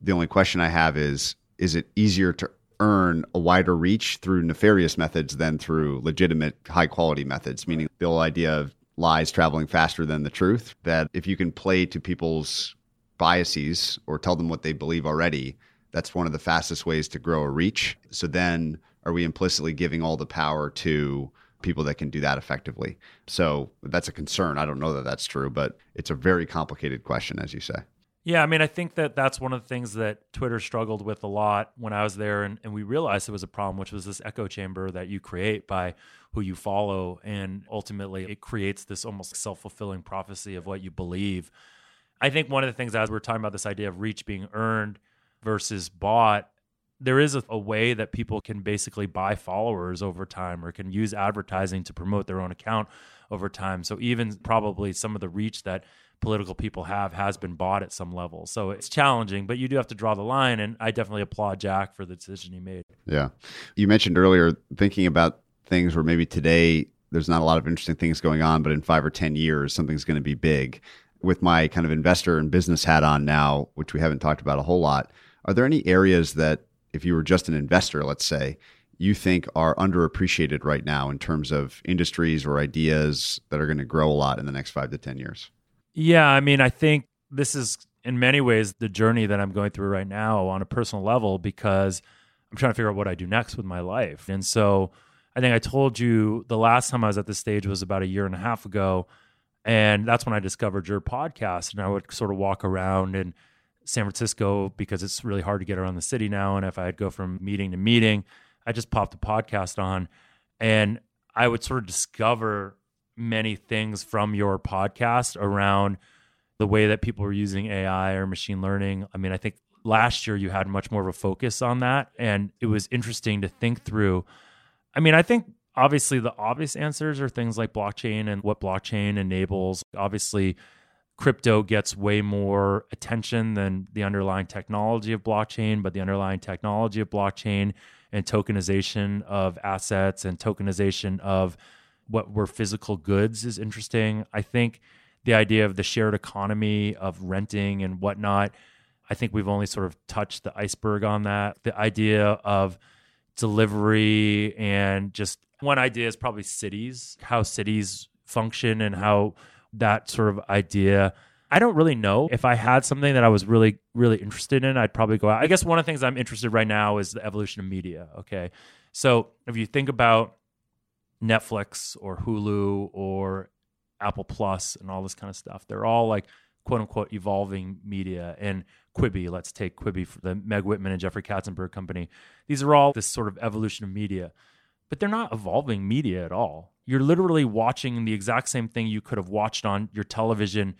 S1: The only question I have is is it easier to earn a wider reach through nefarious methods than through legitimate high quality methods meaning the whole idea of lies traveling faster than the truth that if you can play to people's biases or tell them what they believe already, that's one of the fastest ways to grow a reach. So then are we implicitly giving all the power to people that can do that effectively? So that's a concern. I don't know that that's true, but it's a very complicated question, as you say.
S2: Yeah, I mean, I think that that's one of the things that Twitter struggled with a lot when I was there, and, and we realized it was a problem, which was this echo chamber that you create by who you follow, and ultimately it creates this almost self fulfilling prophecy of what you believe. I think one of the things as we're talking about this idea of reach being earned versus bought, there is a, a, way that people can basically buy followers over time or can use advertising to promote their own account over time. So even probably some of the reach that political people have has been bought at some level. So it's challenging, but you do have to draw the line. And I definitely applaud Jack for the decision he made.
S1: Yeah. You mentioned earlier thinking about things where maybe today there's not a lot of interesting things going on, but in five or 10 years, something's going to be big. With my kind of investor and business hat on now, which we haven't talked about a whole lot, are there any areas that, if you were just an investor, let's say, you think are underappreciated right now in terms of industries or ideas that are going to grow a lot in the next five to 10 years?
S2: Yeah, I mean, I think this is in many ways the journey that I'm going through right now on a personal level because I'm trying to figure out what I do next with my life. And so I think I told you the last time I was at this stage was about a year and a half ago. And that's when I discovered your podcast. And I would sort of walk around in San Francisco because it's really hard to get around the city now. And if I'd go from meeting to meeting, I just popped a podcast on and I would sort of discover many things from your podcast around the way that people were using AI or machine learning. I mean, I think last year you had much more of a focus on that. And it was interesting to think through. I mean, I think obviously the obvious answers are things like blockchain and what blockchain enables. Obviously, crypto gets way more attention than the underlying technology of blockchain, but the underlying technology of blockchain and tokenization of assets and tokenization of what were physical goods is interesting. I think the idea of the shared economy of renting and whatnot, I think we've only sort of touched the iceberg on that. The idea of delivery and just one idea is probably cities, how cities function and how that sort of idea. I don't really know. If I had something that I was really, really interested in, I'd probably go out. I guess one of the things I'm interested right now is the evolution of media. Okay. So if you think about Netflix or Hulu or Apple Plus and all this kind of stuff. They're all like quote unquote evolving media. And Quibi, let's take Quibi for the Meg Whitman and Jeffrey Katzenberg company. These are all this sort of evolution of media, but they're not evolving media at all. You're literally watching the exact same thing you could have watched on your television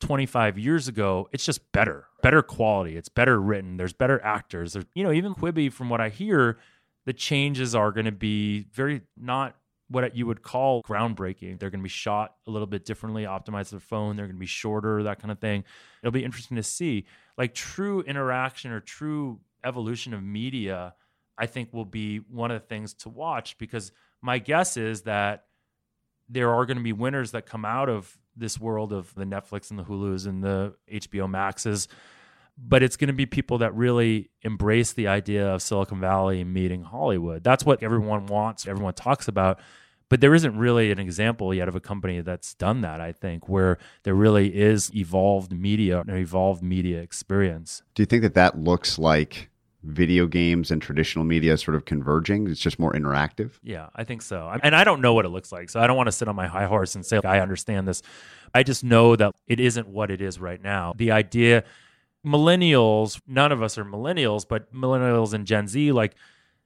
S2: 25 years ago. It's just better, better quality. It's better written. There's better actors. There's, you know, even Quibi, from what I hear, the changes are going to be very not what you would call groundbreaking. They're going to be shot a little bit differently, optimized their phone. They're going to be shorter, that kind of thing. It'll be interesting to see. Like true interaction or true evolution of media, I think will be one of the things to watch because my guess is that there are going to be winners that come out of this world of the Netflix and the Hulus and the HBO Maxes. But it's going to be people that really embrace the idea of Silicon Valley meeting Hollywood. That's what everyone wants, everyone talks about but there isn't really an example yet of a company that's done that i think where there really is evolved media an evolved media experience.
S1: Do you think that that looks like video games and traditional media sort of converging? It's just more interactive?
S2: Yeah i think so. And i don't know what it looks like so i don't want to sit on my high horse and say i understand this. I just know that it isn't what it is right now. The idea millennials none of us are millennials but millennials and gen z like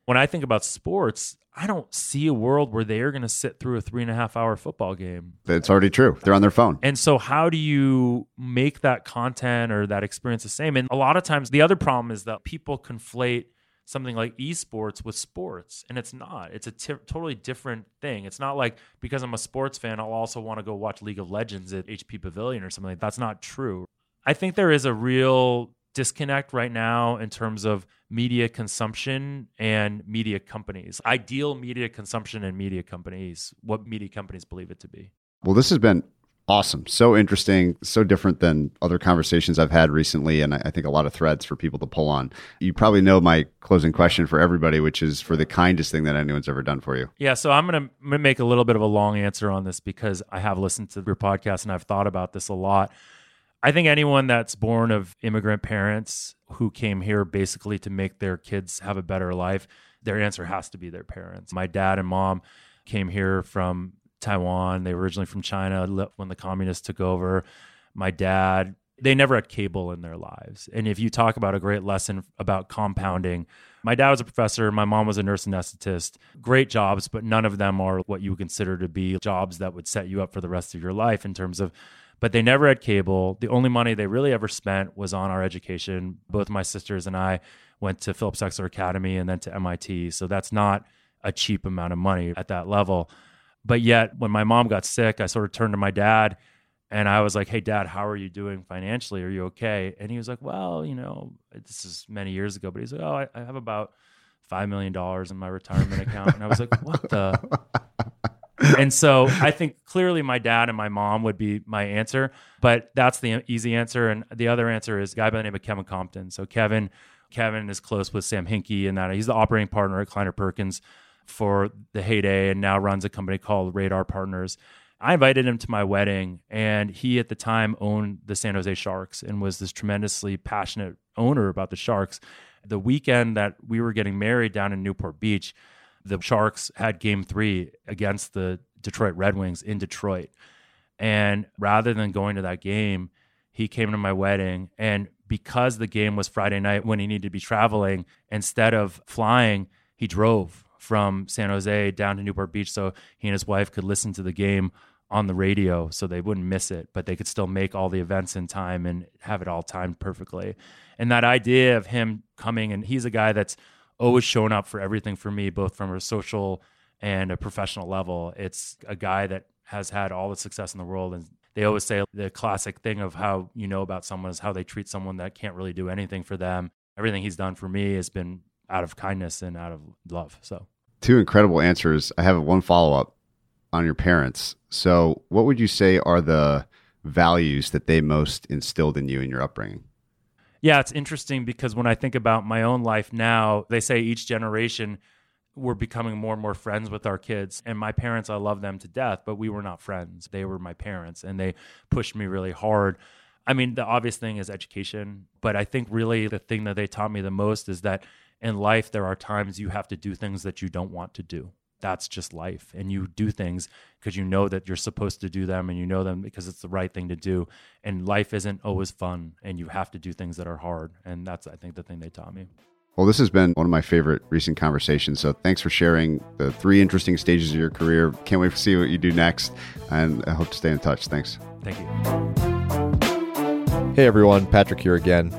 S2: when i think about sports I don't see a world where they are going to sit through a three and a half hour football game.
S1: That's already true. They're on their phone.
S2: And so, how do you make that content or that experience the same? And a lot of times, the other problem is that people conflate something like esports with sports, and it's not. It's a t- totally different thing. It's not like because I'm a sports fan, I'll also want to go watch League of Legends at HP Pavilion or something. Like That's not true. I think there is a real disconnect right now in terms of media consumption and media companies. Ideal media consumption and media companies, what media companies believe it to be.
S1: Well, this has been awesome. So interesting, so different than other conversations I've had recently. And I think a lot of threads for people to pull on. You probably know my closing question for everybody, which is for the kindest thing that anyone's ever done for you.
S2: Yeah. So I'm going to make a little bit of a long answer on this because I have listened to your podcast and I've thought about this a lot. I think anyone that's born of immigrant parents who came here basically to make their kids have a better life, their answer has to be their parents. My dad and mom came here from Taiwan. They were originally from China when the communists took over. My dad, they never had cable in their lives. And if you talk about a great lesson about compounding, my dad was a professor, my mom was a nurse anesthetist. Great jobs, but none of them are what you would consider to be jobs that would set you up for the rest of your life in terms of but they never had cable. The only money they really ever spent was on our education. Both my sisters and I went to Phillips Exeter Academy and then to MIT. So that's not a cheap amount of money at that level. But yet, when my mom got sick, I sort of turned to my dad and I was like, Hey, dad, how are you doing financially? Are you okay? And he was like, Well, you know, this is many years ago, but he's like, Oh, I, I have about $5 million in my retirement account. And I was like, What the? And so I think clearly my dad and my mom would be my answer, but that's the easy answer. And the other answer is a guy by the name of Kevin Compton. So Kevin, Kevin is close with Sam Hinkie and that he's the operating partner at Kleiner Perkins for the heyday and now runs a company called Radar Partners. I invited him to my wedding, and he at the time owned the San Jose Sharks and was this tremendously passionate owner about the Sharks. The weekend that we were getting married down in Newport Beach, the Sharks had game three against the Detroit Red Wings in Detroit. And rather than going to that game, he came to my wedding. And because the game was Friday night when he needed to be traveling, instead of flying, he drove from San Jose down to Newport Beach so he and his wife could listen to the game on the radio so they wouldn't miss it, but they could still make all the events in time and have it all timed perfectly. And that idea of him coming, and he's a guy that's always shown up for everything for me, both from a social and a professional level. It's a guy that has had all the success in the world. And they always say the classic thing of how you know about someone is how they treat someone that can't really do anything for them. Everything he's done for me has been out of kindness and out of love. So
S1: two incredible answers. I have one follow up on your parents. So, what would you say are the values that they most instilled in you in your upbringing?
S2: Yeah, it's interesting because when I think about my own life now, they say each generation we're becoming more and more friends with our kids. And my parents, I love them to death, but we were not friends. They were my parents and they pushed me really hard. I mean, the obvious thing is education, but I think really the thing that they taught me the most is that in life, there are times you have to do things that you don't want to do. That's just life. And you do things because you know that you're supposed to do them and you know them because it's the right thing to do. And life isn't always fun and you have to do things that are hard. And that's, I think, the thing they taught me.
S1: Well, this has been one of my favorite recent conversations. So thanks for sharing the three interesting stages of your career. Can't wait to see what you do next. And I hope to stay in touch. Thanks.
S2: Thank you.
S3: Hey, everyone. Patrick here again.